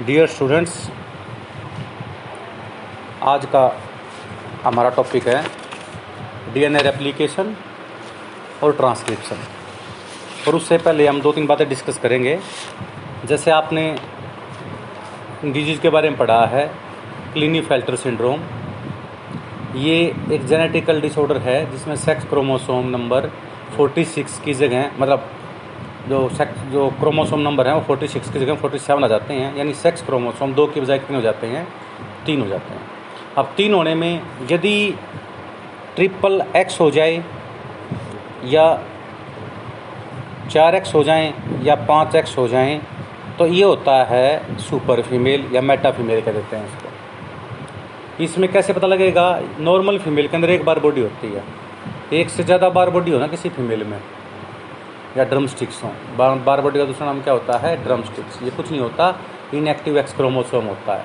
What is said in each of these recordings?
Dear students आज का हमारा टॉपिक है डीएनए रेप्लिकेशन और ट्रांसक्रिप्शन और उससे पहले हम दो तीन बातें डिस्कस करेंगे। जैसे आपने डिज़ीज़ के बारे में पढ़ा है क्लिनी फेल्टर सिंड्रोम ये एक जेनेटिकल डिसऑर्डर है जिसमें सेक्स क्रोमोसोम नंबर 46 की जगह मतलब जो सेक्स जो क्रोमोसोम नंबर है, वो 46 की जगह 47 आ जाते हैं, यानी सेक्स क्रोमोसोम दो की बजाय कितने हो जाते हैं? तीन हो जाते हैं। अब तीन होने में यदि ट्रिपल एक्स हो जाए या चार एक्स हो जाएँ या पाँच एक्स हो जाएँ तो ये होता है सुपर फीमेल या मेटा फीमेल कह देते हैं इसको। इसमें कैसे पता लगेगा? नॉर्मल फीमेल के अंदर एक बार बॉडी होती है। एक से ज़्यादा बार बॉडी हो ना किसी फीमेल में। या ड्रम स्टिक्स हों। बार बॉडी का दूसरा नाम क्या होता है? ड्रम स्टिक्स ये कुछ नहीं होता। इनएक्टिव एक्स क्रोमोसोम होता है।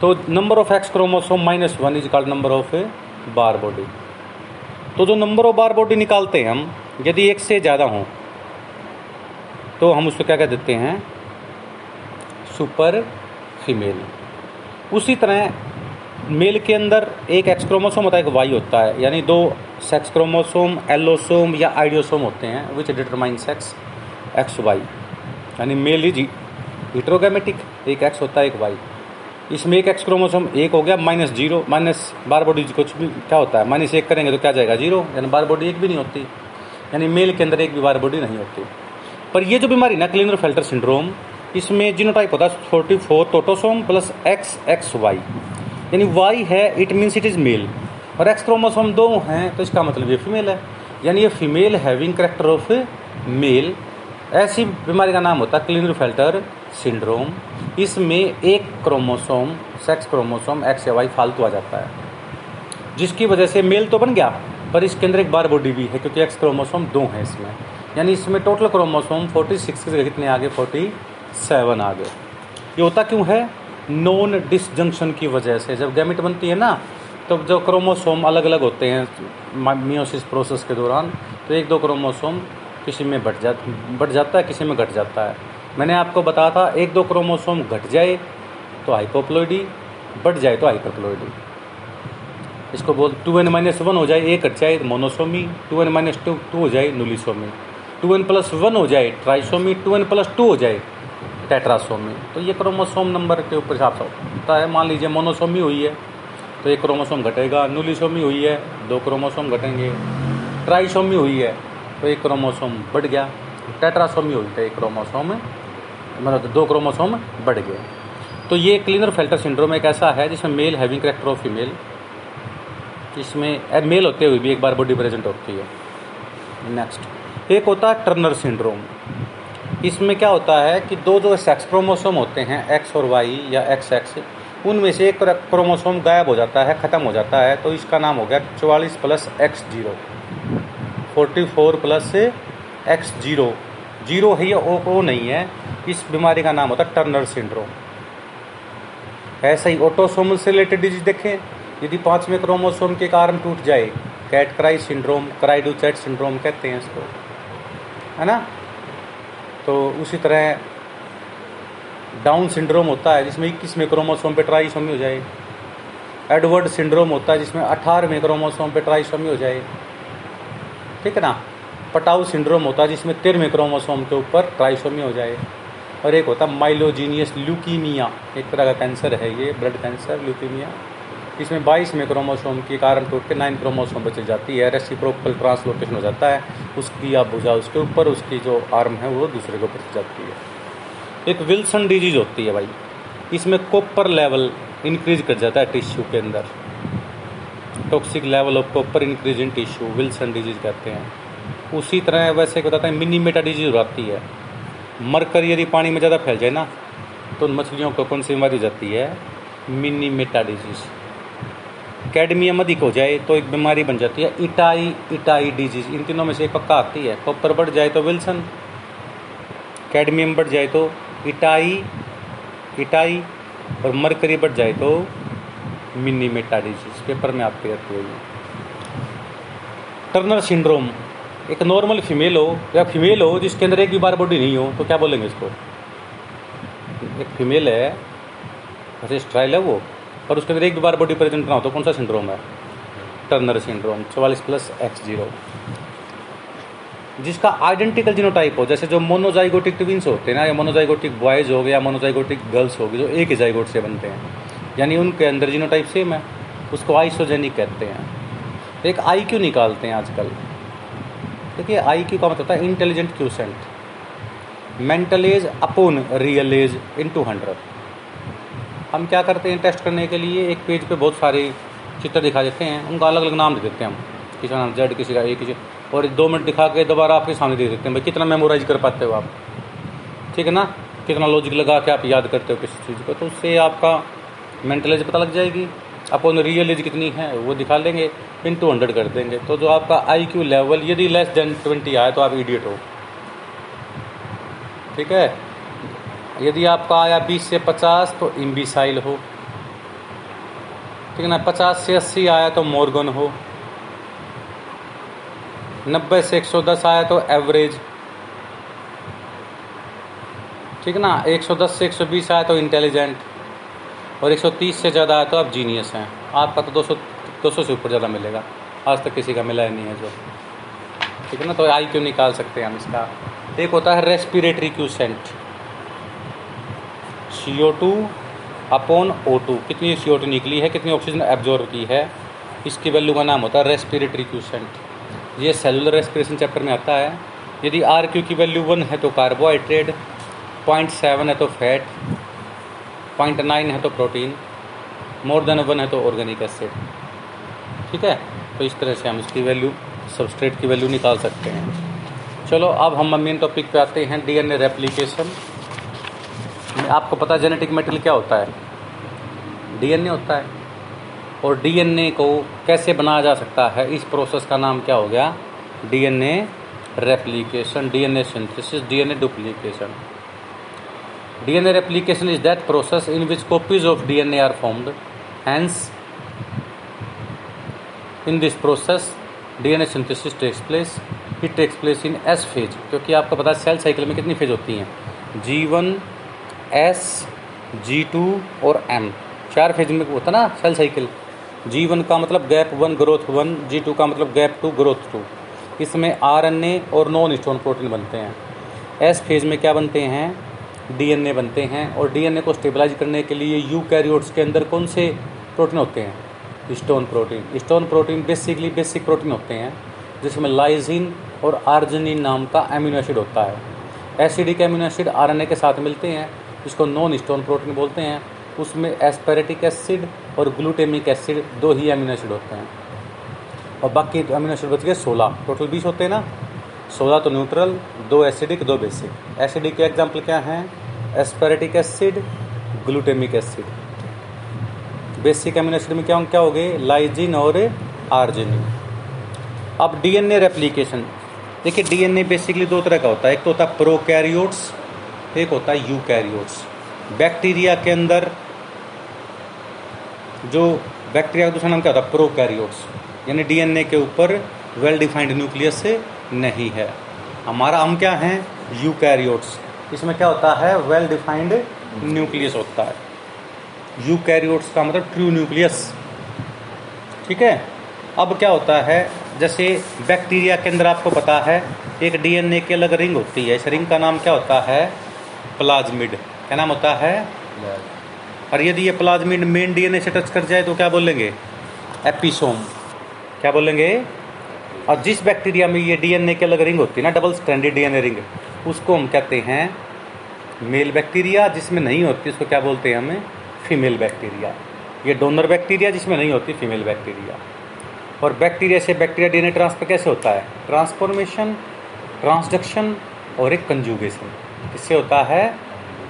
तो number of X chromosome minus one is called number of Barr body तो जो नंबर ऑफ़ बार बॉडी निकालते हैं हम, यदि एक से ज़्यादा हों तो हम उसको क्या कह देते हैं? सुपर फीमेल उसी तरह मेल के अंदर एक एक्स क्रोमोसोम होता है, एक वाई होता है। यानी दो सेक्स क्रोमोसोम एलोसोम या आइडियोसोम होते हैं which determine sex X Y यानी मेल इज़ हिट्रोगैमेटिक एक एक्स होता है, एक वाई इसमें एक एक्स क्रोमोसोम एक हो गया minus zero minus Barr body कुछ भी, क्या होता है माइनस एक करेंगे तो क्या जाएगा ज़ीरो यानी बार बॉडी एक भी नहीं होती. यानी मेल के अंदर एक भी बार बॉडी नहीं होती. पर ये जो बीमारी ना क्लिनर फेल्टर सिंड्रोम इसमें जिनोटाइप होता है forty four autosome plus X X Y यानी वाई है it means it is male और एक्स क्रोमोसोम दो हैं तो इसका मतलब ये फीमेल है। यानी ये female having character of male ऐसी बीमारी का नाम होता है क्लिनर फेल्टर सिंड्रोम इसमें एक क्रोमोसोम सेक्स क्रोमोसोम एक्स या वाई फालतू आ जाता है, जिसकी वजह से मेल तो बन गया, पर इसके अंदर एक बार बॉडी भी है, क्योंकि एक्स क्रोमोसोम दो हैं इसमें। यानी इसमें टोटल क्रोमोसोम 46 की जगह कितने आगे गए? 47 आ गए। ये होता क्यों है? नॉन डिसजंक्शन की वजह से। जब गैमिट बनती है ना तो जो क्रोमोसोम अलग अलग होते हैं मियोसिस प्रोसेस के दौरान तो एक दो क्रोमोसोम किसी में बढ़ जा बढ़ जाता है, किसी में घट जाता है। मैंने आपको बताया था, एक दो क्रोमोसोम घट जाए तो हाइपोप्लोइडी बढ़ जाए तो हाइपरप्लोइडी इसको बोल टू एन माइनस वन हो जाए, एक घट जाए monosomy two N minus two two हो जाए nullisomy two N plus one हो जाए trisomy two N plus two हो जाए टेट्रासोमी तो ये क्रोमोसोम नंबर के ऊपर हिसाब से होता है। मान लीजिए मोनोसोमी हुई है तो एक क्रोमोसोम घटेगा नुलिसोमी हुई है, दो क्रोमोसोम घटेंगे, ट्राइसोमी हुई है तो एक क्रोमोसोम बढ़ गया, टेट्रासोमी हुई है एक क्रोमोसोम मतलब दो क्रोमोसोम बढ़ गए। तो ये क्लीनर फेल्टर सिंड्रोम एक ऐसा है जिसमें male having character of female, इसमें मेल होते हुए भी एक बार बॉडी प्रेजेंट होती है। नेक्स्ट एक होता है टर्नर सिंड्रोम। इसमें क्या होता है कि दो जो सेक्स क्रोमोसोम होते हैं एक्स और वाई या एक्स एक्स उनमें से एक क्रोमोसोम गायब हो जाता है, ख़त्म हो जाता है तो इसका नाम हो गया चौवालीस plus X zero. Forty four plus X zero. Zero है या ओ ओ नहीं है, इस बीमारी का नाम होता है टर्नर सिंड्रोम। ऐसा ही ऑटोसोमल से रिलेटेड डिज़ीज़ देखें, यदि पाँचवें क्रोमोसोम के कारण टूट जाए, cat cry syndrome, cri du chat syndrome कहते हैं इसको, है ना? तो उसी तरह डाउन सिंड्रोम होता है, जिसमें इक्कीसवें क्रोमोसोम पे ट्राइसोमी हो जाए। एडवर्ड सिंड्रोम होता है, जिसमें अठारहवें क्रोमोसोम पे ट्राइसोमी हो जाए। ठीक है ना? पटाऊ सिंड्रोम होता है, जिसमें तेरहवें क्रोमोसोम के ऊपर ट्राइसोमी हो जाए। और एक होता है माइलोजीनियस ल्यूकीमिया। एक तरह का कैंसर है ये, ब्लड कैंसर, ल्यूकीमिया। इसमें बाईस में क्रोमोसोम के कारण टूट के नाइन क्रोमोसोम बच जाती है। रेसिप्रोकल ट्रांसलोकेशन हो जाता है। उसकी आप भुजा उसके ऊपर, उसकी जो आर्म है, वो दूसरे के ऊपर जाती है। एक विल्सन डिज़ीज़ होती है भाई। इसमें कॉपर लेवल इंक्रीज कर जाता है टिश्यू के अंदर। Toxic level of copper increase in tissue Wilson disease कहते हैं। उसी तरह वैसे बताते हैं मिनी मेटा डिज़ीज़ आती है। मरकर यदि पानी में ज़्यादा फैल जाए ना तो मछलियों को कौन सी बीमारी हो जाती है? मिनी मेटा डिज़ीज़ कैडमियम अधिक हो जाए तो एक बीमारी बन जाती है, इटाई इटाई डिज़ीज़ इन तीनों में से एक पक्का आती है। कॉपर बढ़ जाए तो विल्सन कैडमियम बढ़ जाए तो इटाई इटाई और मरकरी बढ़ जाए तो मिनी मेटा डिज़ीज़ पेपर में आपकी रहती है। टर्नर सिंड्रोम, एक नॉर्मल फीमेल हो, या फीमेल हो, जिसके अंदर एक भी बार बॉडी नहीं हो तो क्या बोलेंगे इसको? एक फीमेल है वैसे स्ट्राइल है वो, और उसके अंदर एक भी बार बॉडी प्रेजेंट ना हो तो कौन सा सिंड्रोम है? टर्नर सिंड्रोम, चवालीस प्लस एक्स ज़ीरो। जिसका आइडेंटिकल जीनोटाइप हो, जैसे जो मोनोजाइगोटिक ट्विंस होते हैं ना, या मोनोजाइगोटिक बॉयज़ हो गए, या मोनोजाइगोटिक गर्ल्स हो गई जो एक ही जाइगोट से बनते हैं। यानी उनके अंदर जीनोटाइप सेम है, उसको आइसोजेनिक कहते हैं। एक आई क्यू निकालते हैं आजकल। देखिए आई क्यू का मतलब होता है intelligent quotient mental age upon real age into hundred हम क्या करते हैं टेस्ट करने के लिए? एक पेज पे बहुत सारे चित्र दिखा देते हैं। उनका अलग अलग नाम दे देते हैं हम। किसी का नाम जेड किसी का ए किसी और दो मिनट दिखा के दोबारा आपके सामने दे देते हैं। भाई, कितना मेमोराइज कर पाते हो आप? ठीक है ना? कितना लॉजिक लगा के आप याद करते हो किसी चीज़ को तो उससे आपका मेंटल एज पता लग जाएगी। अपन रियल एज कितनी है, वो दिखा लेंगे इन टू हंड्रेड कर देंगे। तो जो आपका आई क्यू लेवल यदि लेस देन ट्वेंटी आए तो आप इडियट हो। ठीक है? यदि आपका आया बीस से पचास तो इम्बिसाइल हो। ठीक है ना? पचास से अस्सी आया तो मोरगन हो। नब्बे से एक सौ दस आया तो एवरेज ठीक ना? एक सौ दस से एक सौ बीस आया तो इंटेलिजेंट और एक सौ तीस से ज़्यादा आया तो आप जीनियस हैं। आपका तो दो सौ दो सौ से ऊपर ज़्यादा मिलेगा। आज तक किसी का मिला ही नहीं है जो। ठीक है ना? तो आई क्यों निकाल सकते हैं हम इसका? एक होता है respiratory quotient C O two upon O two कितनी सी ओ टू निकली है? कितनी ऑक्सीजन एब्जॉर्व की है? इसकी वैल्यू का नाम होता है रेस्पिरेटरी क्यूसेंट ये सेलुलर रेस्पिरेशन चैप्टर में आता है। यदि आर क्यू की वैल्यू वन है तो कार्बोहाइड्रेट पॉइंट सेवन है तो फैट पॉइंट नाइन है तो प्रोटीन मोर देन वन है तो ऑर्गेनिक एसिड ठीक है? तो इस तरह से हम इसकी वैल्यू सबस्ट्रेट की वैल्यू निकाल सकते हैं। चलो, अब हम मेन टॉपिक पे आते हैं डीएनए रेप्लिकेशन आपको पता है जेनेटिक मेटेरियल क्या होता है? डीएनए होता है। और डीएनए को कैसे बनाया जा सकता है? इस प्रोसेस का नाम क्या हो गया? DNA replication DNA synthesis DNA duplication DNA replication is that process in which copies of DNA are formed hence in this process DNA synthesis takes place it takes place in S phase क्योंकि आपको पता है cell cycle में कितनी phase होती हैं? G one S G two और M चार फ़ेज़ में होता ना सेल साइकिल जी वन का मतलब gap one, growth one G two का मतलब गैप टू ग्रोथ टू इसमें आर एन ए और नॉन स्टोन प्रोटीन बनते हैं। एस फ़ेज़ में क्या बनते हैं? डीएनए बनते हैं और डीएनए को स्टेबलाइज करने के लिए यू कैरियोट्स के अंदर कौन से प्रोटीन होते हैं? Histone protein. Histone protein basically basic protein होते हैं, जिसमें लाइजिन और आर्जनिन नाम का एमिनो एसिड होता है। एसिडिक एमिनो एसिड आरएनए के साथ मिलते हैं इसको नॉन स्टोन प्रोटीन बोलते हैं। उसमें एस्पेरेटिक एसिड और ग्लूटेमिक एसिड, दो ही अमीनो एसिड होते हैं। और बाकी अमीनो एसिड बच गए सोलह। टोटल बीस होते हैं ना? सोलह तो न्यूट्रल दो एसिडिक दो बेसिक एसिडिक के एग्ज़ाम्पल क्या हैं? Aspartic acid glutamic acid basic amino acid में क्या होंगे? क्या हो गए? लाइजिन और आर्जिनिन अब डीएनए रेप्लिकेशन देखिए डीएनए बेसिकली दो तरह का होता है। एक तो होता है प्रोकैरियोट्स एक होता है यूकैरियोट्स बैक्टीरिया के अंदर जो बैक्टीरिया का दूसरा नाम क्या होता है प्रोकैरियोट्स यानी डीएनए के ऊपर वेल डिफाइंड न्यूक्लियस नहीं है। हमारा हम क्या हैं? यूकैरियोट्स इसमें क्या होता है? वेल डिफाइंड न्यूक्लियस होता है। यूकैरियोट्स का मतलब ट्रू न्यूक्लियस ठीक है? अब क्या होता है? जैसे बैक्टीरिया के अंदर आपको पता है, एक डीएनए की अलग रिंग होती है। इस रिंग का नाम क्या होता है? प्लाज्मिड क्या नाम होता है? और यदि ये प्लाज्मिड मेन डीएनए से टच कर जाए तो क्या बोलेंगे? एपिसोम। क्या बोलेंगे? और जिस बैक्टीरिया में ये डीएनए की अलग रिंग होती है ना, डबल स्टैंडर्ड डीएनए रिंग, उसको हम कहते हैं मेल बैक्टीरिया, जिसमें नहीं होती, उसको क्या बोलते हैं हमें? Female bacteria. ये डोनर बैक्टीरिया, जिसमें नहीं होती, फीमेल बैक्टीरिया। और बैक्टीरिया से बैक्टीरिया डीएनए ट्रांसफ़र कैसे होता है? ट्रांसफॉर्मेशन, ट्रांसडक्शन और एक कंजुगेशन। इससे होता है?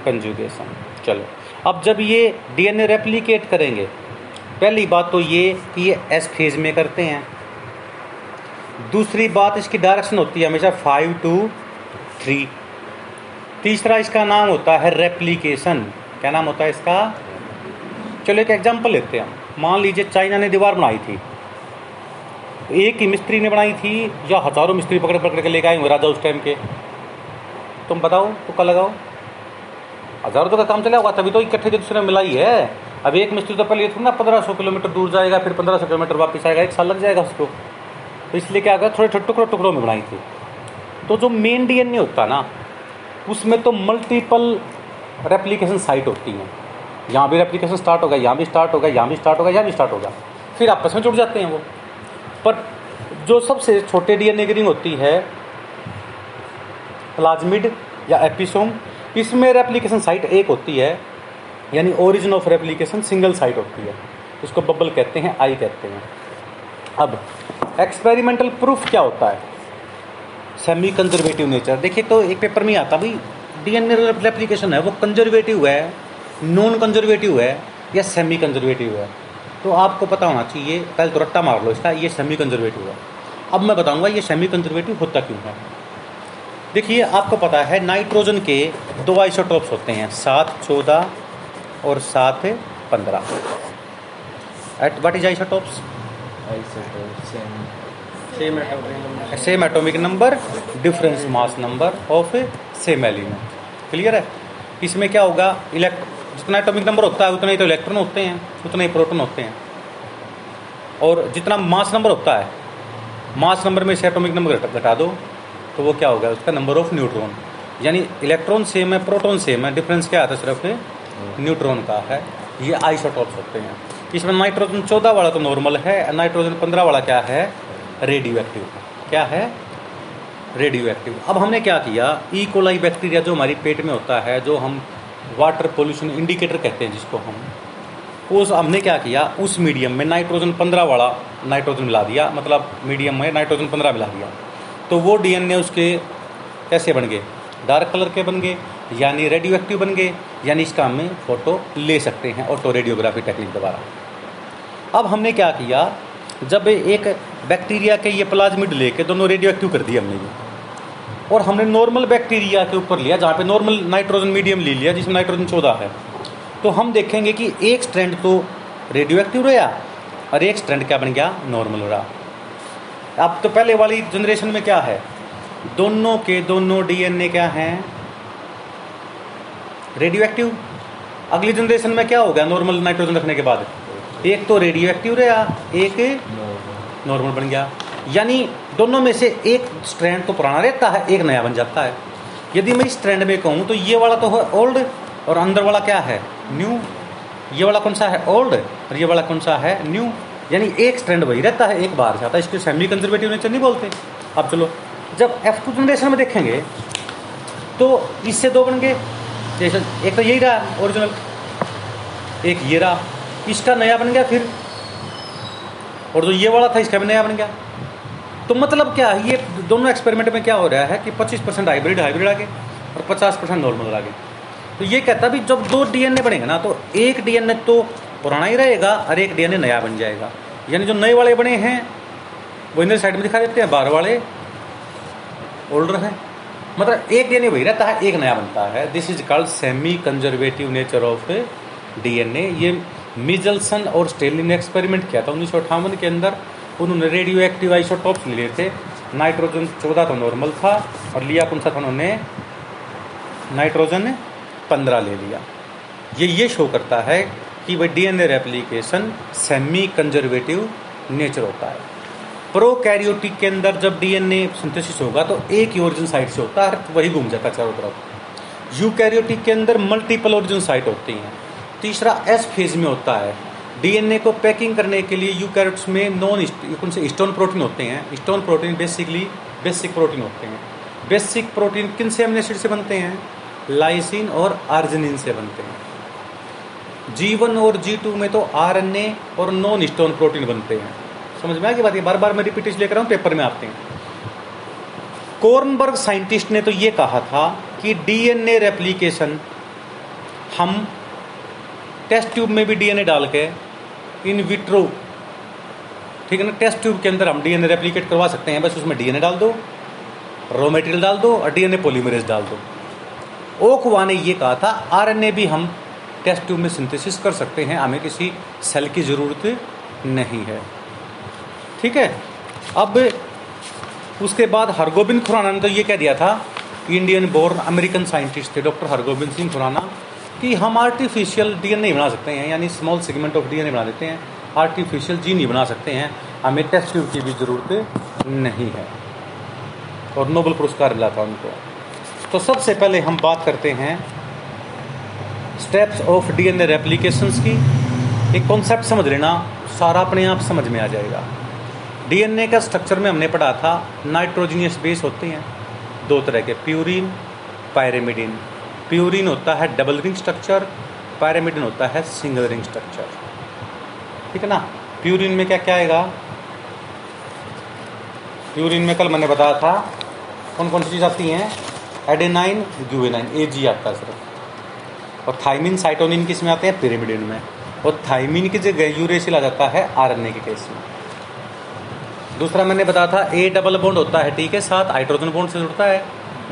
कंजुगेशन। चलो। अब जब ये डीएनए रेप्लिकेट करेंगे, पहली बात तो ये कि ये एस फ़ेज़ में करते हैं। दूसरी बात, इसकी डायरेक्शन होती है हमेशा फाइव टू थ्री तीसरा इसका नाम होता है रेप्लिकेशन क्या नाम होता है इसका? चलो एक एग्जांपल लेते हैं। मान लीजिए चाइना ने दीवार बनाई थी। एक ही मिस्त्री ने बनाई थी, या हज़ारों मिस्त्री पकड़ पकड़ के लेके आए राजा उस टाइम के। तुम बताओ, तुक्का लगाओ। हज़ारों तो का काम चला होगा तभी तो इकट्ठे जो दूसरे मिलाई है। अब एक मिस्त्री तो पहले थोड़ा ना पंद्रह सौ किलोमीटर दूर जाएगा, फिर पंद्रह सौ किलोमीटर वापस आएगा, एक साल लग जाएगा उसको। तो इसलिए क्या कर थोड़े टुकड़ों टुकड़ों में बनाई थी। तो जो मेन डी एन ए होता ना, उसमें तो मल्टीपल रेप्लीकेशन साइट होती हैं। यहाँ भी रेप्लीकेशन स्टार्ट होगा, यहाँ भी स्टार्ट होगा, यहाँ भी स्टार्ट होगा, यहाँ भी स्टार्ट होगा। फिर आपस में जुड़ जाते हैं वो। पर जो सबसे छोटे डीएनए की रिंग होती है प्लाज्मिड या एपिसोम इसमें रेप्लीकेशन साइट एक होती है, यानी origin of replication single site होती है। इसको बबल कहते हैं आई कहते हैं। अब एक्सपेरिमेंटल प्रूफ क्या होता है? सेमी कंजर्वेटिव नेचर देखिए तो एक पेपर में आता, भाई डीएनए रेप्लीकेशन है, वो कंजर्वेटिव है नॉन कंजर्वेटिव है, या सेमी कंजर्वेटिव है? तो आपको पता होना चाहिए, पहले तो रट्टा मार लो इसका, ये सेमी कंजर्वेटिव है। अब मैं बताऊँगा, ये सेमी कंजर्वेटिव होता क्यों है? देखिए आपको पता है नाइट्रोजन के दो आइसोटोप्स होते हैं सात चौदह और सात पंद्रह। At what is isotopes same atomic number difference mass number of same element clear है? इसमें क्या होगा? इलेक्ट जितना एटॉमिक नंबर होता है उतना ही तो इलेक्ट्रॉन होते हैं उतना ही प्रोटॉन होते हैं। और जितना मास नंबर होता है मास नंबर में से एटॉमिक नंबर घटा दो। तो वो क्या होगा? उसका नंबर ऑफ़ न्यूट्रॉन यानी इलेक्ट्रॉन सेम है प्रोटॉन सेम है डिफरेंस क्या आता है सिर्फ़ न्यूट्रॉन का है। ये आइसोटॉप्स होते हैं। इसमें नाइट्रोजन चौदह वाला तो नॉर्मल है नाइट्रोजन पंद्रह वाला क्या है? रेडियो एक्टिव क्या है? रेडियो एक्टिव अब हमने क्या किया? ई कोलाई बैक्टीरिया जो हमारी पेट में होता है जो हम वाटर पोल्यूशन इंडिकेटर कहते हैं जिसको हम उस हमने क्या किया? उस मीडियम में नाइट्रोजन पंद्रह वाला नाइट्रोजन मिला दिया। मतलब मीडियम में नाइट्रोजन पंद्रह मिला दिया। तो वो डीएनए उसके कैसे बन गए? डार्क कलर के बन गए, यानी रेडियो एक्टिव बन गए, यानी इसका हमें फ़ोटो ले सकते हैं ऑटो रेडियोग्राफी टेक्निक द्वारा। अब हमने क्या किया? जब एक बैक्टीरिया के ये प्लाज्मिड लेके दोनों रेडियो एक्टिव कर दिए हमने ये। और हमने नॉर्मल बैक्टीरिया के ऊपर लिया, जहाँ पे नॉर्मल नाइट्रोजन मीडियम ले लिया, जिसमें नाइट्रोजन चौदह है। तो हम देखेंगे कि एक स्ट्रैंड तो रेडियो एक्टिव रहा, और एक स्ट्रैंड क्या बन गया? नॉर्मल रहा। अब तो पहले वाली जनरेशन में क्या है? दोनों के दोनों डीएनए क्या हैं? रेडियो एक्टिव अगली जनरेशन में क्या हो गया नॉर्मल नाइट्रोजन रखने के बाद। एक तो रेडियो एक्टिव रहा, एक नॉर्मल बन गया। यानी दोनों में से एक स्ट्रैंड तो पुराना रहता है, एक नया बन जाता है। यदि मैं इस स्ट्रैंड में कहूँ तो ये वाला तो है ओल्ड और अंदर वाला क्या है? न्यू ये वाला कौन सा है? ओल्ड और ये वाला कौन सा है? न्यू यानी एक स्ट्रैंड वही रहता है, एक बार जाता है। इसके सेमी कंजर्वेटिव नेचर नहीं बोलते। अब चलो, जब एफ़ टू जनरेशन में देखेंगे तो इससे दो बन गए। जैसे एक तो यही रहा ओरिजिनल एक ये रहा। इसका नया बन गया फिर। और जो ये वाला था, इसका भी नया बन गया। तो मतलब क्या है ये दोनों एक्सपेरिमेंट में क्या हो रहा है कि 25 परसेंट हाइब्रिड हाइब्रिड आ गए और 50 परसेंट नॉर्मल आगे। तो ये कहता भी जब दो डीएनए बनेंगे ना तो एक डीएनए तो पुराना ही रहेगा और एक डीएनए नया बन जाएगा। यानी जो नए वाले बने हैं, वो इधर साइड में दिखा देते हैं, बाहर वाले ओल्डर है। मतलब एक डीएनए वही रहता है, एक नया बनता है। This is called semi conservative nature of DNA ये मिजल्सन और स्टेलिन ने एक्सपेरिमेंट किया था उन्नीस सौ अठावन के अंदर। उन्होंने रेडियो एक्टिव आइसोटॉप्स लिए थे। नाइट्रोजन चौदह तो नॉर्मल था और लिया कौन सा था उन्होंने? नाइट्रोजन पंद्रह ले लिया। ये ये शो करता है कि वह DNA replication semi conservative nature होता है। प्रोकैरियोटिक के अंदर जब डीएनए सिंथेसिस होगा तो एक ही ओरिजिन साइट से होता है वही घूम जाता है चारों तरफ़। यूकैरियोटिक के अंदर मल्टीपल ओरिजिन साइट होती हैं। तीसरा एस फ़ेज़ में होता है। डीएनए को पैकिंग करने के लिए यूकैरियोट्स में नॉन कौन से स्टोन प्रोटीन होते हैं। Histone protein basically basic protein होते हैं। बेसिक प्रोटीन किन से अमीनो एसिड से बनते हैं? लाइसिन और आर्जिनिन से बनते हैं। जी वन और जी टू में तो आर एन ए और नॉन स्टोन प्रोटीन बनते हैं। समझ में आ गई बात? बार बार मैं रिपीटेशन लेकर हूँ पेपर में आते हैं। कोर्नबर्ग साइंटिस्ट ने तो ये कहा था कि डीएनए रेप्लिकेशन हम टेस्ट ट्यूब में भी डीएनए डाल के इन विट्रो ठीक है ना टेस्ट ट्यूब के अंदर हम डीएनए रेप्लिकेट करवा सकते हैं। बस उसमें डीएनए डाल दो रॉ मटेरियल डाल दो और डीएनए पॉलीमरेज डाल दो। ओकवा ने ये कहा था आरएनए भी हम टेस्ट ट्यूब में सिंथेसिस कर सकते हैं, हमें किसी सेल की ज़रूरत नहीं है। ठीक है? अब उसके बाद हरगोबिंद खुराना ने तो ये कह दिया था इंडियन बोर्न अमेरिकन साइंटिस्ट थे डॉक्टर हरगोबिंद सिंह खुराना, कि हम आर्टिफिशियल डीएनए बना सकते हैं, यानी स्मॉल सेगमेंट ऑफ़ डीएनए बना देते हैं। आर्टिफिशियल जीन ही बना सकते हैं, हमें टेस्ट ट्यूब की भी ज़रूरत नहीं है। और नोबल पुरस्कार मिला था उनको। तो सबसे पहले हम बात करते हैं स्टेप्स ऑफ़ डीएनए रेप्लिकेशंस की एक कॉन्सेप्ट समझ लेना, सारा अपने आप समझ में आ जाएगा। डीएनए का स्ट्रक्चर में हमने पढ़ा था नाइट्रोजीनियस बेस होते हैं, दो तरह के प्यूरिन पायरेमिडिन प्यूरिन होता है डबल रिंग स्ट्रक्चर पैरामिडिन होता है सिंगल रिंग स्ट्रक्चर ठीक है ना? प्यूरिन में क्या क्या आएगा? प्यूरिन में कल मैंने बताया था कौन कौन सी चीज़ आती हैं? एडेनाइन ग्यूएनाइन ए जी आता है सिर्फ़। और थाइमिन साइटोनिन किसमें आते हैं? पिरिमिडिन में। और थाइमिन की जगह यूरेसिल आ जाता है आर आरएनए के केस में। दूसरा मैंने बताया था ए डबल बॉन्ड होता है टी के साथ हाइड्रोजन बॉन्ड से जुड़ता है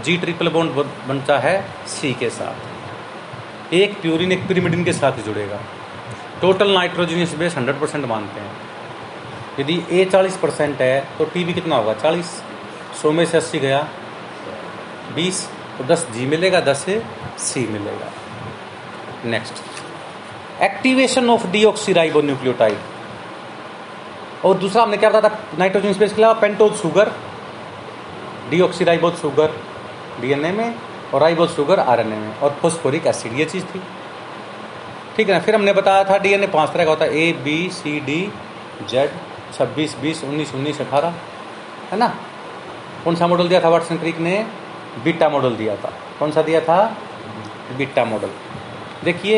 जी ट्रिपल बॉन्ड बनता है सी के साथ। एक प्यूरिन एक पिरिमिडिन के साथ जुड़ेगा। टोटल नाइट्रोजनियस बेस 100 परसेंट मानते हैं। यदि ए 40 परसेंट है तो टी भी कितना होगा? 40 सौ में से अस्सी गया 20 तो 10 जी मिलेगा 10 से सी मिलेगा। Next activation of deoxyribonucleotide और दूसरा हमने क्या बताया था? नाइट्रोजन स्पेस के अलावा pentose sugar deoxyribose sugar DNA में और राइबोज शुगर आरएनए में। और फोस्फोरिक एसिड ये चीज़ थी। ठीक है ना? फिर हमने बताया था डीएनए पाँच तरह का होता है। A B C D Z छब्बीस, बीस, उन्नीस उन्नीस, अठारह। है ना? कौन सा मॉडल दिया था? वाटसन क्रिक ने। बीटा मॉडल दिया था। कौन सा दिया था? बीटा मॉडल देखिए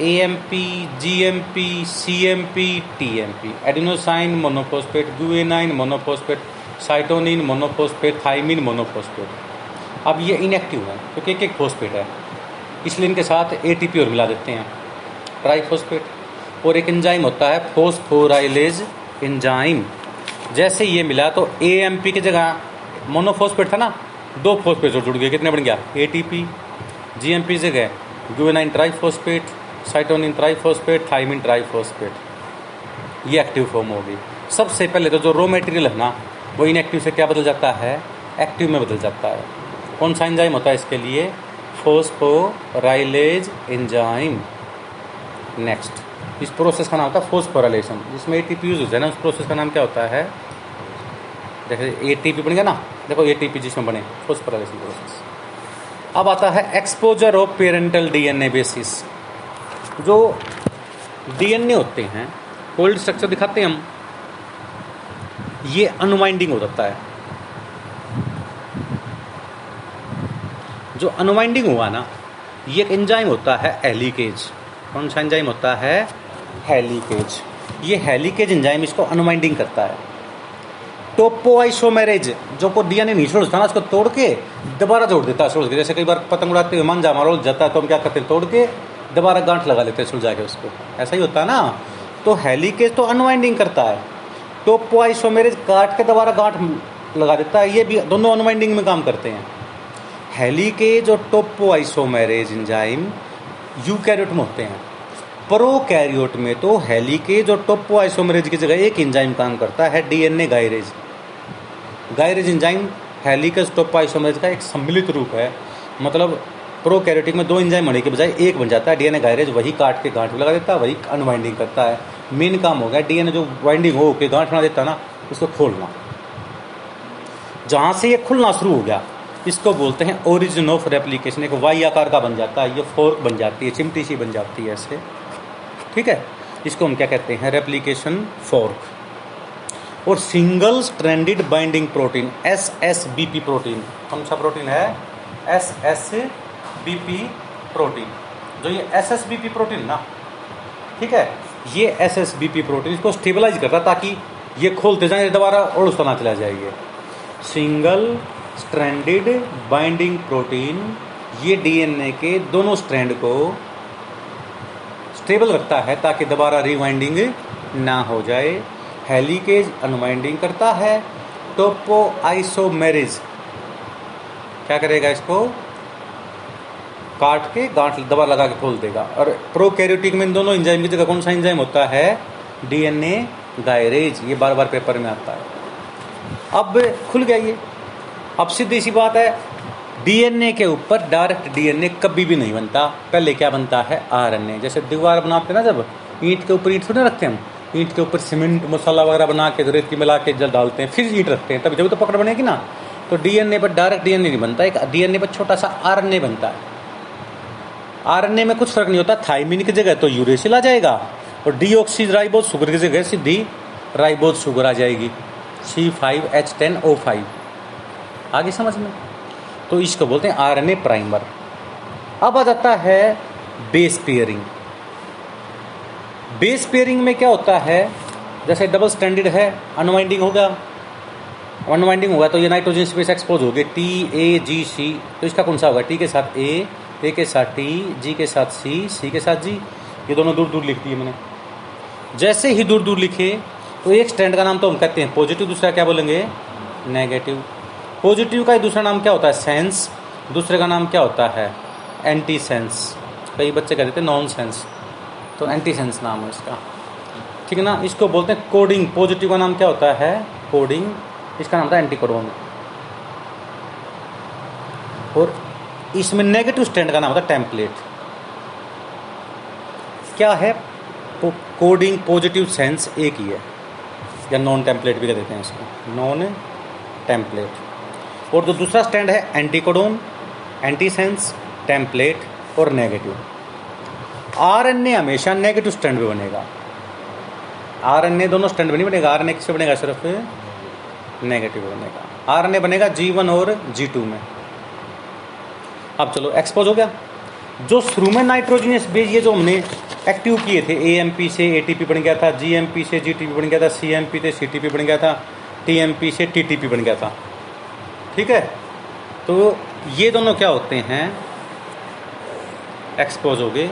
A M P G M P C M P T M P adenosine monophosphate guanine monophosphate cytosine monophosphate thymine monophosphate अब ये इनएक्टिव है, क्योंकि एक एक फोस्पेट है। इसलिए इनके साथ ए टी पी और मिला देते हैं। ट्राइफोस्फेट और एक एंजाइम होता है फोस्फोराइलेज एंजाइम जैसे ये मिला तो ए एम पी की जगह मोनोफोस्पेट था ना, दो फोस्फेट जुड़ गए कितने बन गया? A T P G M P जगह guanine triphosphate cytosine triphosphate thymine triphosphate ये एक्टिव फॉर्म होगी। सबसे पहले तो जो रॉ मटेरियल है ना, वो इनएक्टिव से क्या बदल जाता है? एक्टिव में बदल जाता है। कौन सा एंजाइम होता है इसके लिए? फोस्फोराइलेज एंजाइम नेक्स्ट इस प्रोसेस का नाम होता है फोस्फोराइलेशन जिसमें ए टी पी यूज़ होता है ना, उस प्रोसेस का नाम क्या होता है? देखिए ए टी पी बन गया ना? देखो ए टी पी जिसमें बने फोस्फोराइलेशन प्रोसेस अब आता है exposure of parental DNA bases जो डीएनए होते हैं कोल्ड स्ट्रक्चर दिखाते हैं हम, ये अनवाइंडिंग हो जाता है। जो अनवाइंडिंग हुआ ना, ये एक एंजाइम होता है एलिकेज कौन सा एंजाइम होता है? हेलीकेज ये हेलीकेज एंजाइम इसको अनवाइंडिंग करता है। टोपोआइसोमेरेज जो को डीएनए नहीं छोड़ता ना उसको तोड़ के दोबारा जोड़ देता है सुलझ के। जैसे कई बार पतंग उड़ाते हुए मन जा मारो, जाता है तो हम क्या करते हैं, तोड़ के दोबारा गांठ लगा लेते हैं सुलझा के उसको। ऐसा ही होता है ना? तो हेलिकेज तो अनवाइंडिंग करता है। टोपो टोपोआइसोमेरेज काट के दोबारा गांठ लगा देता है, ये भी दोनों अनवाइंडिंग में काम करते हैं। हेलिकेज और टोपोआइसोमेरेज एंजाइम यूकैरियोट में होते हैं। प्रोकैरियोट में तो हेलिकेज और टोपो आइसोमरेज की जगह एक इंजाइम काम करता है DNA gyrase gyrase enzyme enzyme helicase topoisomerase का एक सम्मिलित रूप है। मतलब प्रोकैरियोटिक में दो इंजाइम होने के बजाय एक बन जाता है डीएनए गायरेज वही काट के गांठ लगा देता है, वही अनवाइंडिंग करता है। मेन काम हो गया डीएनए जो वाइंडिंग हो के गांठ बना देता ना, उसको खोलना। जहाँ से ये खुलना शुरू हो गया, इसको बोलते हैं ओरिजिन ऑफ़ रेप्लीकेशन एक वाई आकार का बन जाता है, ये फोर्क बन जाती है, चिमटी सी बन जाती है ऐसे। ठीक है? इसको हम क्या कहते हैं? रेप्लीकेशन फोर्क और single stranded binding protein S S B P protein कौन सा प्रोटीन है? S S B P protein जो ये S S B P protein ना, ठीक है? ये S S B P protein इसको स्टेबलाइज करता है ताकि ये खोलते जाए दोबारा और उसका तरह चला जाएगी सिंगल स्ट्रैंडेड बाइंडिंग प्रोटीन ये डीएनए के दोनों स्ट्रैंड को स्टेबल रखता है ताकि दोबारा रिवाइंडिंग ना हो जाए। हेलीकेज अनवाइंडिंग करता है। टोपो आइसोमेरिज क्या करेगा इसको? काट के गांठ दबा लगा के खोल देगा। और प्रोकैरियोटिक में इन दोनों इंजाइम की जगह कौन सा इंजाइम होता है? डीएनए गायरेज ये बार बार पेपर में आता है। अब खुल गया ये। अब सीधी सी बात है डीएनए के ऊपर डायरेक्ट डीएनए कभी भी नहीं बनता। पहले क्या बनता है? आरएनए। जैसे दीवार बनाते ना जब, ईंट के ऊपर ईंट थोड़े रखते हम। ईंट के ऊपर सीमेंट, मसाला वगैरह बना के, रेत की मिला के जल डालते हैं, फिर ईंट रखते हैं तब जब तो पकड़ बनेगी ना। तो डीएनए पर डायरेक्ट डीएनए नहीं बनता। एक डीएनए पर छोटा सा आरएनए बनता है। आरएनए में कुछ फ़र्क नहीं होता। थाइमिन की जगह तो यूरेसिल आ जाएगा और डीऑक्सी राइबोज शुगर की जगह सीधी राइबोज शुगर आ जाएगी। C five H ten O five आगे समझ में? तो इसको बोलते हैं आरएनए प्राइमर। अब आ जाता है बेस पेयरिंग। बेस पेयरिंग में क्या होता है? जैसे डबल स्टैंडर्ड है अनवाइंडिंग होगा। अनवाइंडिंग होगा तो ये नाइट्रोजन स्पेस एक्सपोज हो गए टी ए जी सी तो इसका कौन सा होगा? टी के साथ ए ए के साथ टी जी के साथ सी सी के साथ जी ये दोनों दूर दूर लिख दिए मैंने। जैसे ही दूर दूर लिखे तो एक स्टैंड का नाम तो हम कहते हैं। पॉजिटिव दूसरा क्या बोलेंगे? नेगेटिव पॉजिटिव का ही दूसरा नाम क्या होता है? सेंस दूसरे का नाम क्या होता है? एंटी सेंस कई बच्चे कह देते हैं नॉन सेंस तो एंटी सेंस नाम है इसका। ठीक है ना? इसको बोलते हैं कोडिंग पॉजिटिव का नाम क्या होता है? कोडिंग इसका नाम होता है एंटी कोडोन और इसमें नेगेटिव स्टैंड का नाम होता है टेम्पलेट क्या है? कोडिंग पॉजिटिव सेंस एक ही है। या नॉन टेम्पलेट भी कह देते हैं इसको। नॉन टेम्पलेट और जो दूसरा स्टैंड है anticodon antisense template और नेगेटिव आर एन ए हमेशा नेगेटिव स्टैंड पे बनेगा। आर एन ए दोनों स्टैंड पे नहीं बनेगा। आर एन ए किससे बनेगा? सिर्फ़ नेगेटिव बनेगा। आर एन ए बनेगा जी वन और जी टू में। अब चलो एक्सपोज हो गया। जो शुरू में नाइट्रोजनियस बेस ये जो हमने एक्टिव किए थे ए एम पी से ए टी पी बन गया था जी एम पी से जी टी पी बन गया था सी एम पी से सी टी पी बन गया था टी एम पी से टी टी पी बन गया था। ठीक है? तो ये दोनों क्या होते हैं? एक्सपोज हो गए।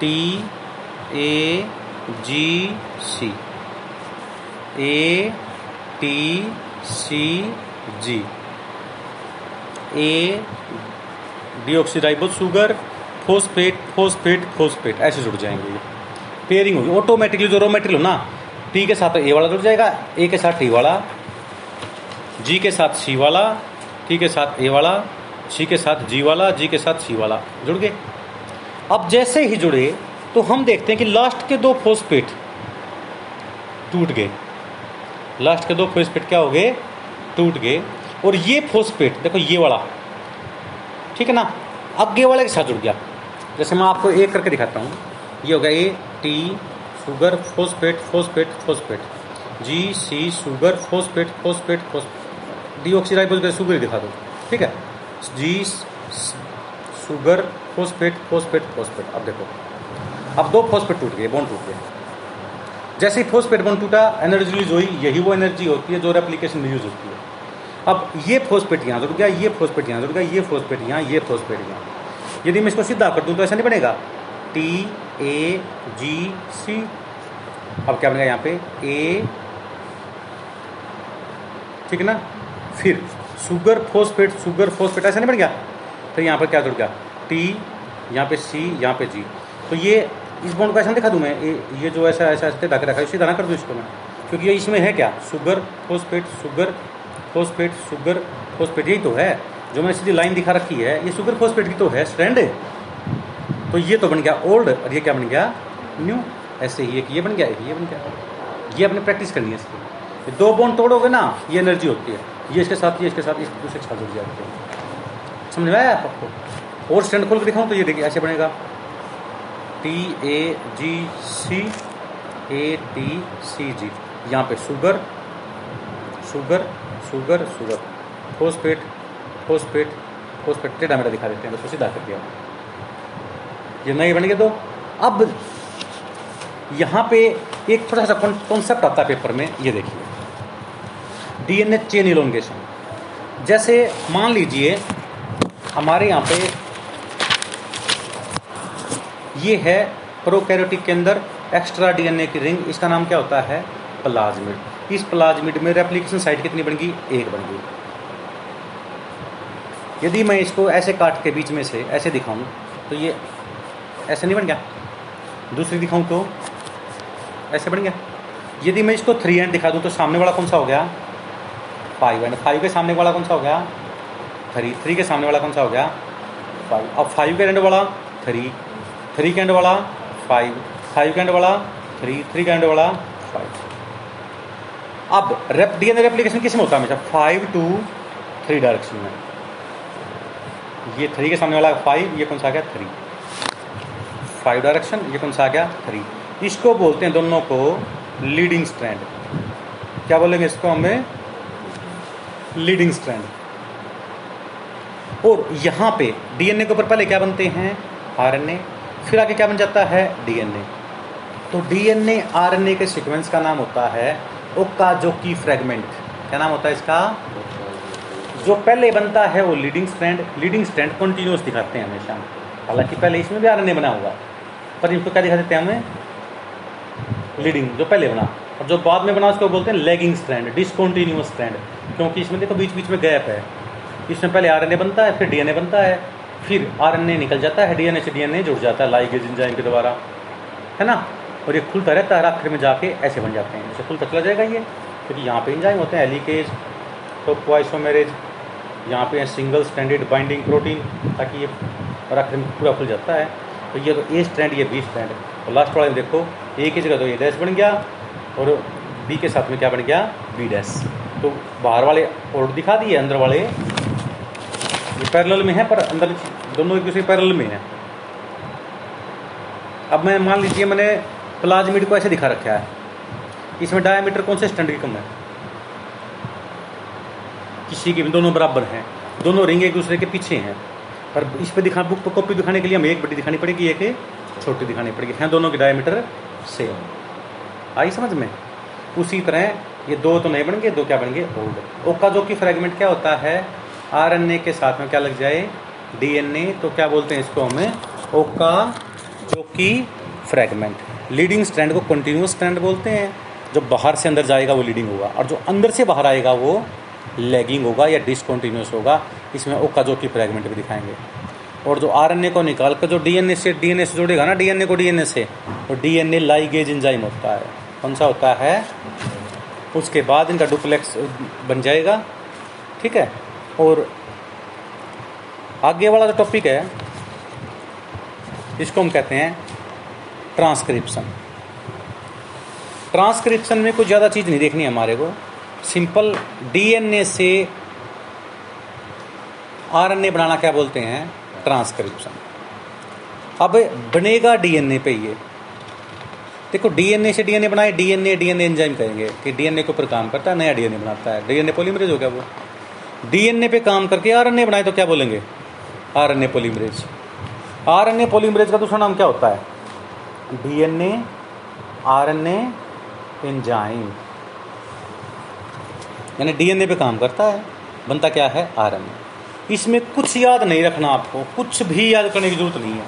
T A G C A T C G A deoxyribo sugar phosphate phosphate phosphate ऐसे जुड़ जाएँगे ये। पेयरिंग होगी। ऑटोमेटिकली जो रॉ मटेरियल हो ना टी के साथ ए वाला जुड़ जाएगा ए के साथ टी वाला। जी के साथ सी वाला, टी के साथ ए वाला, सी के साथ जी वाला, जी के साथ सी वाला, जुड़ गए। अब जैसे ही जुड़े तो हम देखते हैं कि लास्ट के दो फोस्फेट टूट गए। लास्ट के दो फोस्फेट क्या हो गए? टूट गए। और ये फोस्फेट देखो ये वाला, ठीक है ना? आगे वाले के साथ जुड़ गया। जैसे मैं आपको एक करके दिखाता हूँ। ये हो गया A, T sugar phosphate phosphate phosphate G, C sugar phosphate phosphate phosphate deoxyribose sugar दिखा दो, ठीक है? G, sugar, phosphate phosphate phosphate, अब देखो। अब दो फोस्फेट टूट गए, बॉन्ड टूट गए। जैसे ही फोस्फेट बॉन्ड टूटा, एनर्जी रिलीज़ हुई, यही वो एनर्जी होती है जो रेप्लीकेशन में यूज़ होती है। अब ये फोस्फेट यहाँ जुड़ गया, ये फोस्फेट यहाँ जुड़ गया, ये फोस्फेट यहाँ, ये फोस्फेट यहाँ। यदि मैं इसको सीधा कर दूँ तो ऐसा नहीं बनेगा। टी ए जी सी अब क्या बनेगा यहाँ पे? ए ठीक है ना? फिर सुगर फोस्फेट सुगर फोस्फेट ऐसा नहीं बन गया? तो यहाँ पर क्या जुड़ गया? टी यहाँ पे सी यहाँ पे जी तो ये इस बॉन्ड को ऐसा दिखा दूँ मैं ये, ये जो ऐसा ऐसा ऐसे ढक रखा है सीधा ना कर दूँ इसको मैं? क्योंकि ये इसमें है क्या? Sugar phosphate sugar phosphate sugar phosphate यही तो है। जो मैंने सीधी लाइन दिखा रखी है ये शुगर फोस्फेट की तो है स्ट्रैंड तो ये तो बन गया ओल्ड और ये क्या बन गया? न्यू ऐसे ही एक ये बन गया एक ये बन गया। ये अपने प्रैक्टिस करनी है इसकी। दो बॉन्ड तोड़ोगे ना ये एनर्जी होती है। ये इसके साथ, ये इसके साथ, इस दूसरे के साथ जुड़ जाते हैं समझ में आया आपको? और स्टैंड खोल के दिखाऊँ तो ये देखिए, ऐसे बनेगा। T A G C A T C G यहाँ पे sugar sugar sugar sugar phosphate phosphate टेढ़ा मेढ़ा दिखा देते हैं तो सीधा कर दिया। ये नए बन तो अब यहाँ पे एक थोड़ा सा कॉन्सेप्ट आता है पेपर में, ये देखिए। DNA chain elongation. जैसे मान लीजिए, हमारे यहाँ पे ये है प्रोकैरियोटिक के अंदर एक्स्ट्रा डीएनए की रिंग। इसका नाम क्या होता है? प्लाज्मिड। इस प्लाज्मिड में रेप्लिकेशन साइट कितनी बन गई एक बन गई यदि मैं इसको ऐसे काट के बीच में से ऐसे दिखाऊँ तो ये ऐसे नहीं बन गया। दूसरी दिखाऊँ तो ऐसे बन गया। यदि मैं इसको थ्री एंड दिखा दूँ तो सामने वाला कौन सा हो गया? फाइव एंड फाइव के सामने वाला कौन सा हो गया? थ्री थ्री के सामने वाला कौन सा हो गया? फाइव अब फाइव के एंड वाला थ्री थ्री के एंड वाला फाइव फाइव के एंड वाला थ्री थ्री के एंड वाला फाइव अब रेप डीएनए रेप्लिकेशन किसमें होता है हमेशा? फाइव टू थ्री डायरेक्शन में. ये थ्री के सामने वाला फाइव ये कौन सा आ गया? थ्री फाइव डायरेक्शन ये कौन सा आ गया? थ्री इसको बोलते हैं दोनों को लीडिंग स्ट्रैंड क्या बोलेंगे इसको हमें? Leading strand. और यहाँ पे डीएनए के ऊपर पहले क्या बनते हैं? आरएनए। फिर आगे क्या बन जाता है? डीएनए। तो डीएनए, आरएनए के सीक्वेंस का नाम होता है ओका जो की फ्रेगमेंट क्या नाम होता है इसका? जो पहले बनता है वो leading strand. Leading strand continuous दिखाते हैं हमेशा। हालाँकि पहले इसमें भी आरएनए बना हुआ। पर इनको क्या दिखा देते हैं हमें? लीडिंग, जो पहले बना। और जो बाद में बना उसको बोलते हैं लेगिंग स्ट्रैंड डिसकॉन्टिन्यूस स्ट्रैंड क्योंकि इसमें देखो बीच बीच में गैप है। इसमें पहले आरएनए बनता है, फिर डीएनए बनता है, फिर आरएनए निकल जाता है डीएनए से डीएनए जुड़ जाता है लाइगेज एंजाइम के द्वारा, है ना? और ये खुलता रहता है आखिर में जाके ऐसे बन जाते हैं। जैसे खुलता चला जाएगा ये। क्योंकि यहाँ पे इंजाइम होते हैं एलिकेज तो क्वाइसोमेरेज यहाँ पे सिंगल स्टैंडर्ड बाइंडिंग प्रोटीन ताकि ये और आखिर में पूरा खुल जाता है। तो ये तो ए स्टैंड ये बी स्टैंड और लास्ट वाले देखो ए की जगह तो ये डैश बन गया। और बी के साथ में क्या बन गया? बी डैश तो बाहर वाले और दिखा दिए अंदर वाले। ये पैरेलल में है, पर अंदर दोनों एक दूसरे पैरेलल में है। अब मैं मान लीजिए मैंने प्लाज्मिड को ऐसे दिखा रखा है। इसमें डायमीटर कौन से स्टैंड की कम है? किसी के दोनों बराबर हैं। दोनों रिंग एक दूसरे के पीछे हैं। पर इस पर दिखा बुक पर कॉपी दिखाने के लिए हमें एक बड़ी दिखानी पड़ेगी, एक छोटी दिखानी पड़ेगी। हैं दोनों की डायमीटर सेम आई समझ में? उसी तरह ये दो तो नहीं गए दो क्या बन गए ओल्ड ओका जो की फ्रेगमेंट क्या होता है? आरएनए के साथ में क्या लग जाए? डीएनए तो क्या बोलते हैं इसको हमें? ओका जो की फ्रेगमेंट लीडिंग स्ट्रैंड को कंटिन्यूस स्ट्रैंड बोलते हैं। जो बाहर से अंदर जाएगा वो लीडिंग होगा, और जो अंदर से बाहर आएगा वो लैगिंग होगा या डिसकॉन्टिन्यूस होगा। इसमें ओका जो की फ्रेगमेंट भी दिखाएँगे। और जो आरएनए को निकाल कर जो डीएनए से डीएनए से जोड़ेगा ना, डीएनए को डीएनए से तो डीएनए लाइगेज इंजाइम होता है। कौन सा होता है, उसके बाद इनका डुप्लेक्स बन जाएगा, ठीक है? और आगे वाला जो टॉपिक है, इसको हम कहते हैं ट्रांसक्रिप्शन ट्रांसक्रिप्शन में कुछ ज़्यादा चीज़ नहीं देखनी हमारे को। सिंपल डीएनए से आरएनए बनाना क्या बोलते हैं? ट्रांसक्रिप्शन अब बनेगा डीएनए पे ये। देखो, डीएनए से डीएनए बनाए, डीएनए डीएनए एंजाइम कहेंगे कि डीएनए के ऊपर काम करता है, नया डीएनए बनाता है। डीएनए पॉलीमरेज हो गया वो। डीएनए पे काम करके आरएनए बनाए तो क्या बोलेंगे? आरएनए पॉलीमरेज आरएनए पॉलीमरेज का दूसरा नाम क्या होता है? DNA, RNA, enzyme. यानी डीएनए पे काम करता है, बनता क्या है? आरएनए। इसमें कुछ याद नहीं रखना आपको, कुछ भी याद करने की ज़रूरत नहीं है।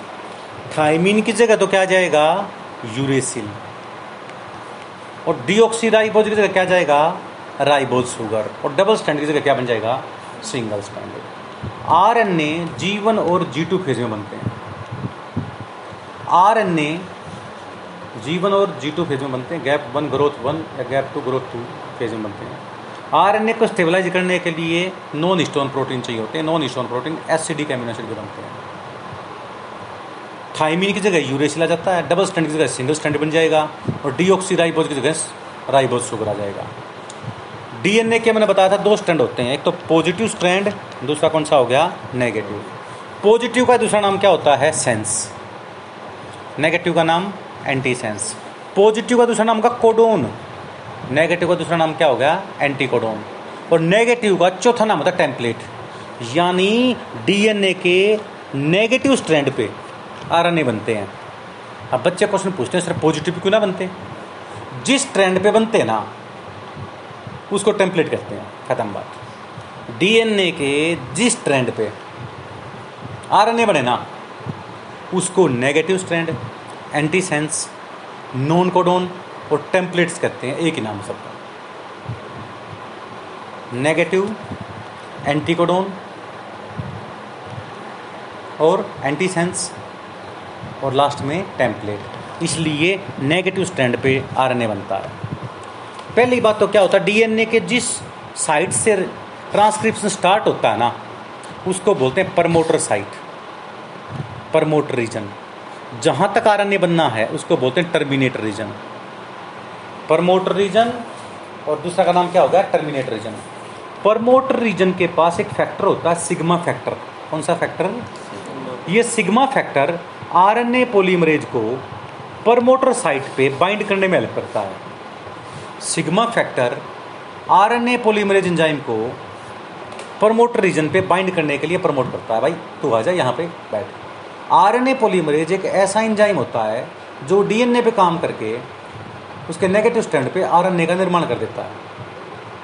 थाइमिन की जगह तो क्या जाएगा? यूरेसिल। और डीऑक्सीराइबोज की जगह क्या जाएगा? Ribose sugar. और डबल स्टैंड की जगह क्या बन जाएगा? Single strand RNA G one और जी टू फ़ेज़ में बनते हैं। आरएनए जी वन और जी टू फ़ेज़ में बनते हैं। गैप वन, ग्रोथ वन या gap two, growth two phase में बनते हैं। आर एन ए को स्टेबलाइज करने के लिए नॉन स्टोन प्रोटीन चाहिए होते हैं। Non histone protein acidic amino acid बनते हैं। थाइमिन की जगह यूरेसिल आ जाता है डबल स्टैंड की जगह सिंगल स्टैंड बन जाएगा और डीऑक्सीराइबोज की जगह राइबोज शुगर आ जाएगा डीएनए के मैंने बताया था दो स्टैंड होते हैं, एक तो पॉजिटिव स्ट्रैंड दूसरा कौन सा हो गया? नेगेटिव पॉजिटिव का दूसरा नाम क्या होता है? सेंस नेगेटिव का नाम एंटी सेंस पॉजिटिव का दूसरा नाम का कोडोन नेगेटिव का दूसरा नाम क्या हो गया? एंटी कोडोन और नेगेटिव का चौथा नाम होता है टेम्पलेट यानी डीएनए के नेगेटिव स्ट्रैंड पे आरएनए बनते हैं। अब बच्चे क्वेश्चन पूछते हैं, सर पॉजिटिव क्यों ना बनते? जिस ट्रेंड पे बनते हैं ना, उसको टेम्पलेट करते हैं, खत्म बात। डीएनए के जिस ट्रेंड पे आरएनए बने ना, उसको negative strand anti sense non codon और टेम्पलेट्स कहते हैं, एक ही नाम सबका। नेगेटिव एंटीकोडोन और एंटी सेंस और लास्ट में टेम्पलेट इसलिए नेगेटिव स्टैंड पे आरएनए बनता है। पहली बात तो क्या होता है? डीएनए के जिस साइड से ट्रांसक्रिप्शन स्टार्ट होता है ना उसको बोलते हैं परमोटर साइट परमोटर रीजन जहाँ तक आरएनए बनना है उसको बोलते हैं टर्मिनेटर रीजन परमोटर रीजन और दूसरा का नाम क्या होगा टर्मिनेटर रीजन परमोटर रीजन के पास एक फैक्टर होता है सिग्मा फैक्टर कौन सा फैक्टर ये सिग्मा फैक्टर आरएनए पॉलीमरेज को परमोटर साइट पे बाइंड करने में हेल्प करता है। Sigma factor RNA polymerase enzyme को प्रमोटर रीजन पे बाइंड करने के लिए प्रमोट करता है। भाई, तू आ जा यहाँ पे, बैठ। आरएनए पॉलीमरेज एक ऐसा एंजाइम होता है जो डीएनए पे काम करके उसके नेगेटिव स्टैंड पे आरएनए का निर्माण कर देता है।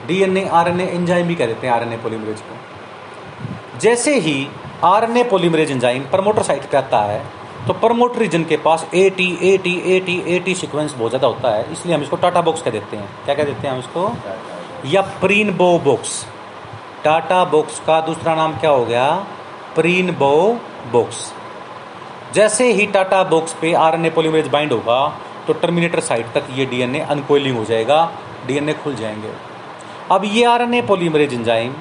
डीएनए, आरएनए एंजाइम भी कह देते हैं आरएनए पॉलीमरेज को। जैसे ही RNA polymerase enzyme promoter site पे आता है तो प्रमोट रीजन के पास A T A T A T A T sequence बहुत ज़्यादा होता है, इसलिए हम इसको टाटा बॉक्स कह देते हैं। क्या कह देते हैं हम इसको? या प्रीन बो बॉक्स टाटा बॉक्स का दूसरा नाम क्या हो गया? प्रीन बो बॉक्स जैसे ही टाटा बॉक्स पे R N A polymerase bind होगा तो टर्मिनेटर साइट तक ये डीएनए अनकोइलिंग हो जाएगा डीएनए खुल जाएँगे। अब ये R N A polymerase enzyme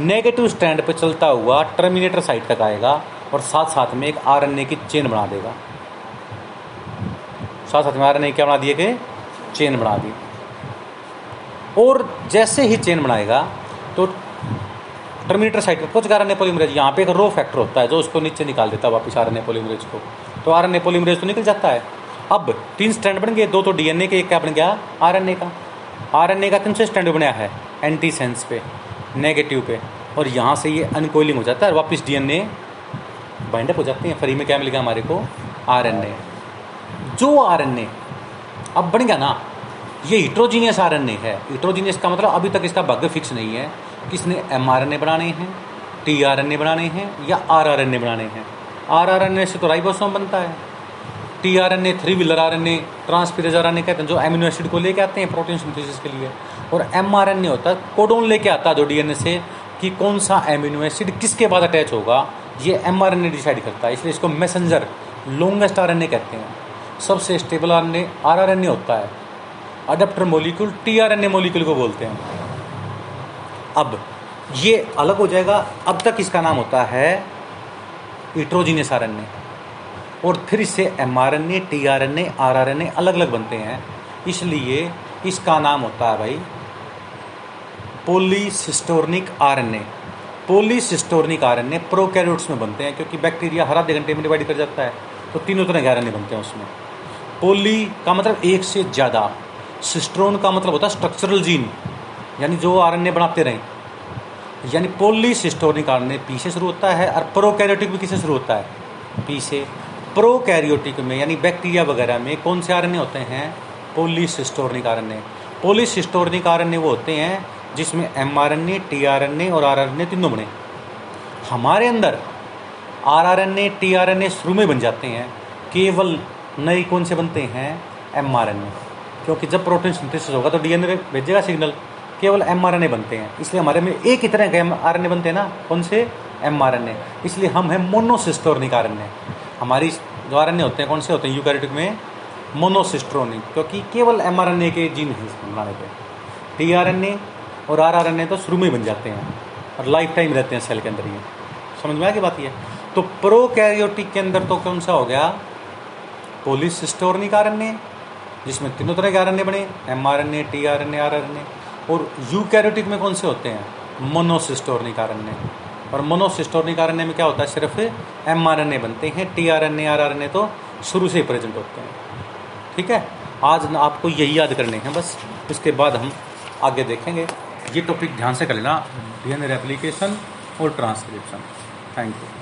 negative strand पे चलता हुआ टर्मिनेटर साइट तक आएगा। और साथ साथ में एक आरएनए की चेन बना देगा। साथ साथ में आरएनए क्या बना दिए कि चेन बना दी। और जैसे ही चेन बनाएगा तो टर्मिनेटर साइट पर कुछ आरएनए पॉलीमरेज यहाँ पे एक रो फैक्टर होता है जो उसको नीचे निकाल देता है वापस आरएनए पॉलीमरेज को। तो आरएनए पॉलीमरेज तो निकल जाता है। अब तीन स्टैंड बन गए, दो तो डीएनए के, एक क्या बन गया? आरएनए का। आरएनए का कौन से स्टैंड बनाया है एंटी सेंस पे नेगेटिव पे। और यहाँ से ये अनकोइलिंग हो जाता है वापस डीएनए बाइंडअप हो जाते हैं फ्री में, क्या मिल गया हमारे को? आर एन ए जो आर एन ए अब बन गया ना, ये हिट्रोजीनियस आर एन ए है। हिट्रोजीनियस का मतलब अभी तक इसका भाग्य फिक्स नहीं है। किसने? एम आर एन ए बनाने हैं टी आर एन ए बनाने हैं, या आर आर एन ए बनाने हैं। आर आर एन ए से तो राइबोसोम बनता है। T R N A three wheeler R N A transfer R N A कहते हैं, जो एमिनो एसिड को लेके आते हैं प्रोटीन सिंथेसिस के लिए। और एम आर एन ए होता है कोडोन लेके आता है जो डी एन ए से, कि कौन सा एमिनो एसिड किसके बाद अटैच होगा। ये M R N A decide करता है इसलिए इसको messenger longest R N A कहते हैं सबसे stable R N A R R N A होता है adapter molecule T R N A molecule को बोलते हैं अब ये अलग हो जाएगा अब तक इसका नाम होता है इट्रोजीनियस आर एन ए और फिर इससे M R N A T R N A R R N A अलग अलग बनते हैं इसलिए इसका नाम होता है भाई polycistronic R N A polycistronic a prokaryotes में बनते हैं, क्योंकि बैक्टीरिया हर आधे घंटे में डिवाइड कर जाता है तो तीनों तरह के आर एन ए बनते हैं उसमें। पोली का मतलब एक से ज़्यादा, सिस्ट्रोन का मतलब होता है स्ट्रक्चरल जीन यानी जो आर एन ए बनाते रहें। यानी पोलीसिस्टोर्निक आर एन पी से शुरू होता है, और प्रोकैरियोटिक भी किसे शुरू होता है? पी से। प्रोकैरियोटिक में, यानी बैक्टीरिया वगैरह में, कौन से आर होते हैं? Polycistronic R N polycistronic R वो होते हैं जिसमें M R N A T R N A और आर आर एन ए तीनों बने हमारे अंदर R R N A T R N A शुरू में बन जाते हैं केवल नए कौन से बनते हैं एम आर एन ए क्योंकि जब प्रोटीन सिंथेसिस होगा तो डी एन ए भेजेगा सिग्नल केवल एम आर एन ए बनते हैं इसलिए हमारे में एक ही तरह के एम आर एन ए बनते हैं ना कौन से एम आर एन ए इसलिए हम हैं मोनोसिस्टोर्निक आर एन ए हमारी जो आर एन ए होते हैं कौन से होते हैं यूकैरियोटिक में मोनोसिस्ट्रोनिक क्योंकि केवल एम आर एन ए के जीन है बनाने पे टी आर एन ए और आर आर एन ए तो शुरू में ही बन जाते हैं और लाइफ टाइम रहते हैं सेल के अंदर ये समझ में आ गई बात ये? तो प्रो कैरियोटिक के अंदर तो कौन सा हो गया? पोलिसिस्टोर्निक आर एन ए जिसमें तीनों तरह के आर एन ए बने M R N A T R N A R N A और यूकैरियोटिक में कौन से होते हैं? मोनोसिस्टोर्निक आर एन ए और मोनोसिस्टोनिक आर एन ए में क्या होता है? सिर्फ़ एम आर एन ए बनते हैं T R N A R R N A तो शुरू से ही प्रेजेंट होते हैं। ठीक है? आज आपको यही याद करने हैं बस। इसके बाद हम आगे देखेंगे। ये टॉपिक ध्यान से कर लेना डी एन एप्लीकेशन और ट्रांसक्रिप्शन थैंक यू